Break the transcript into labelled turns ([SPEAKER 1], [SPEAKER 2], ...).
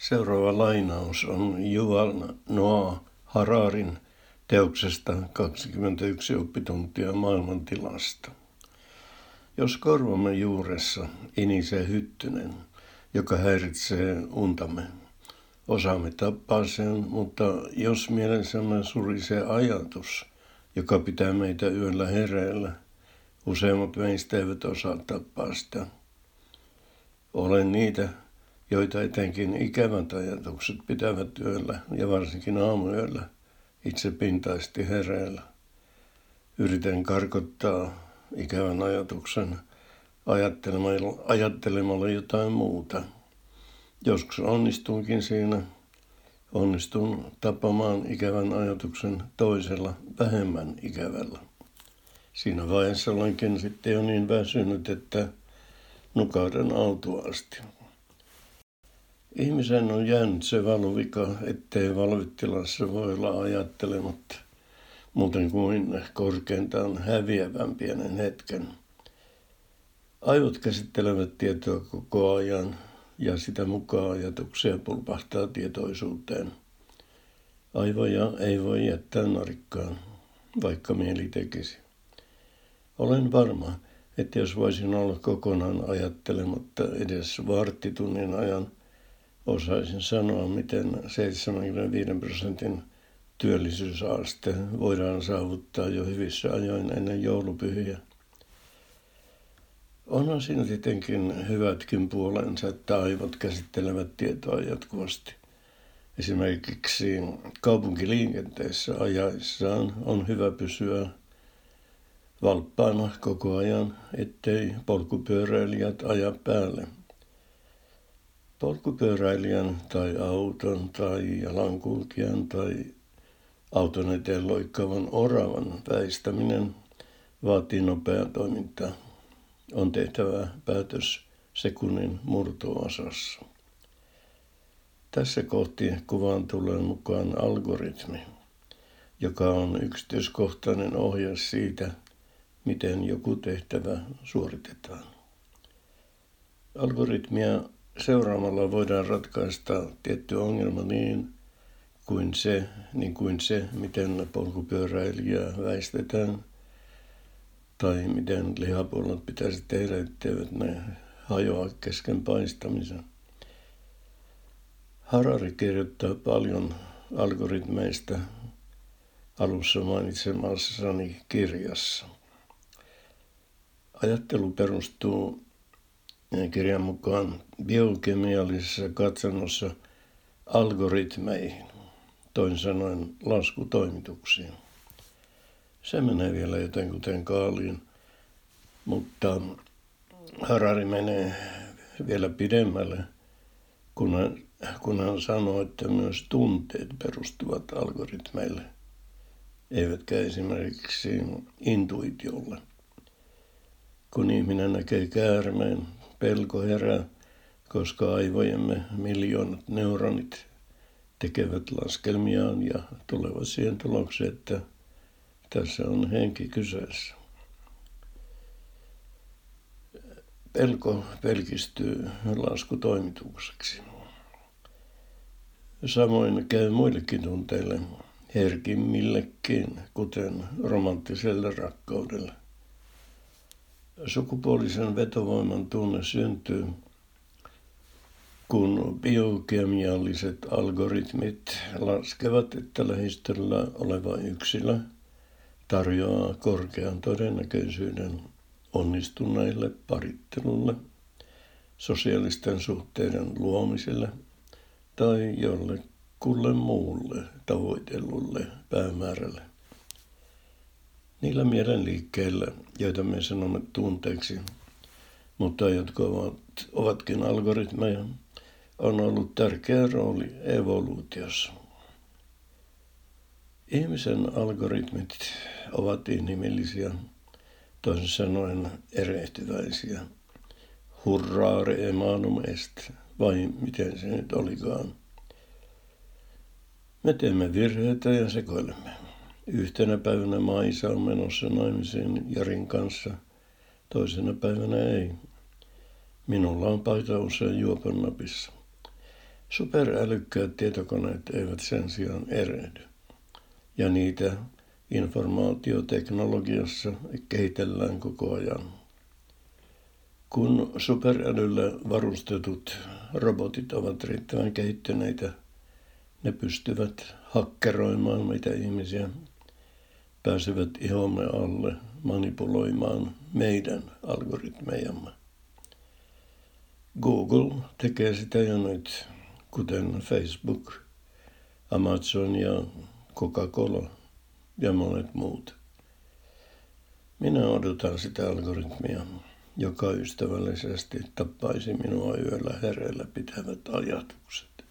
[SPEAKER 1] Seuraava lainaus on Juval Noah Hararin teoksesta 21 oppituntia maailmantilasta. Jos korvamme juuressa inisee hyttynen, joka häiritsee untamme, osaamme tappaa sen, mutta jos mielessämme surisee ajatus, joka pitää meitä yöllä hereillä, useimmat meistä eivät osaa tappaa sitä. Olen niitä, joita etenkin ikävät ajatukset pitävät yöllä ja varsinkin aamuyöllä itse pintaisesti hereillä. Yritän karkottaa ikävän ajatuksen ajattelemalla, ajattelemalla jotain muuta. Joskus onnistunkin siinä. Onnistun tapamaan ikävän ajatuksen toisella vähemmän ikävällä. Siinä vaiheessa olenkin sitten jo niin väsynyt, että nukahdan autuaasti. Ihmisen on jäänyt se valuvika, ettei valvetilassa voi olla ajattelematta muuten kuin korkeintaan häviävän pienen hetken. Aivot käsittelevät tietoa koko ajan ja sitä mukaan ajatuksia pulpahtaa tietoisuuteen. Aivoja ei voi jättää narikkaan, vaikka mieli tekisi. Olen varma, että jos voisin olla kokonaan ajattelematta edes varttitunnin ajan – osaisin sanoa, miten 75 prosentin työllisyysaste voidaan saavuttaa jo hyvissä ajoin ennen joulupyhiä. Onhan siinä tietenkin hyvätkin puolensa, että aivot käsittelevät tietoa jatkuvasti. Esimerkiksi kaupunkiliikenteessä ajaessaan on hyvä pysyä valppaana koko ajan, ettei polkupyöräilijät aja päälle – polkupyöräilijän tai auton tai jalankulkijan tai auton eteen loikkavan oravan väistäminen vaatii nopeaa toimintaa. On tehtävä päätös sekunnin murtoosassa. Tässä kohti kuvaan tulee mukaan algoritmi, joka on yksityiskohtainen ohje siitä, miten joku tehtävä suoritetaan. Algoritmia seuraamalla voidaan ratkaista tietty ongelma niin kuin se, niin kuin se miten polkupyöräilijää väistetään tai miten lihapuolot pitäisi tehdä, etteivät ne hajoa kesken paistamisen. Harari kirjoittaa paljon algoritmeista alussa mainitsemassani kirjassa. Ajattelu perustuu kirjan mukaan biokemiallisessa katsannossa algoritmeihin, toin sanoen laskutoimituksiin. Se menee vielä jotenkuten kaaliin, mutta Harari menee vielä pidemmälle, kun hän, kun hän sanoo, että myös tunteet perustuvat algoritmeille, eivätkä esimerkiksi intuitiolle. Kun ihminen näkee käärmeen pelko herää, koska aivojemme miljoonat neuronit tekevät laskelmiaan ja tulevat siihen tulokseen, että tässä on henki kyseessä. Pelko pelkistyy laskutoimitukseksi. Samoin käy muillekin tunteille, herkimmillekin, kuten romanttiselle rakkaudelle. Sukupuolisen vetovoiman tunne syntyy, kun biokemialliset algoritmit laskevat, että lähistöllä oleva yksilö tarjoaa korkean todennäköisyyden onnistuneille parittelulle, sosiaalisten suhteiden luomiselle tai jollekulle muulle tavoitellulle päämäärälle. Niillä mielenliikkeillä, joita me sanomme tunteeksi, mutta jotka ovat, ovatkin algoritmeja, on ollut tärkeä rooli evoluutiossa. Ihmisen algoritmit ovat inhimillisiä, toisin sanoen erehtyväisiä. Hurraare emanum est, vai miten se nyt olikaan. Me teemme virheitä ja sekoilemme. Yhtenä päivänä Maisa on menossa naimisiin Jarin kanssa, toisena päivänä ei. Minulla on paita usein juopan napissa. Superälykkäät tietokoneet eivät sen sijaan erehdy, ja niitä informaatioteknologiassa kehitellään koko ajan. Kun superälyllä varustetut robotit ovat riittävän kehittyneitä, ne pystyvät hakkeroimaan meitä ihmisiä, pääsevät ihomme alle manipuloimaan meidän algoritmejamme. Google tekee sitä jo nyt, kuten Facebook, Amazon ja Coca-Cola ja monet muut. Minä odotan sitä algoritmia, joka ystävällisesti tappaisi minua yöllä hereillä pitävät ajatukset.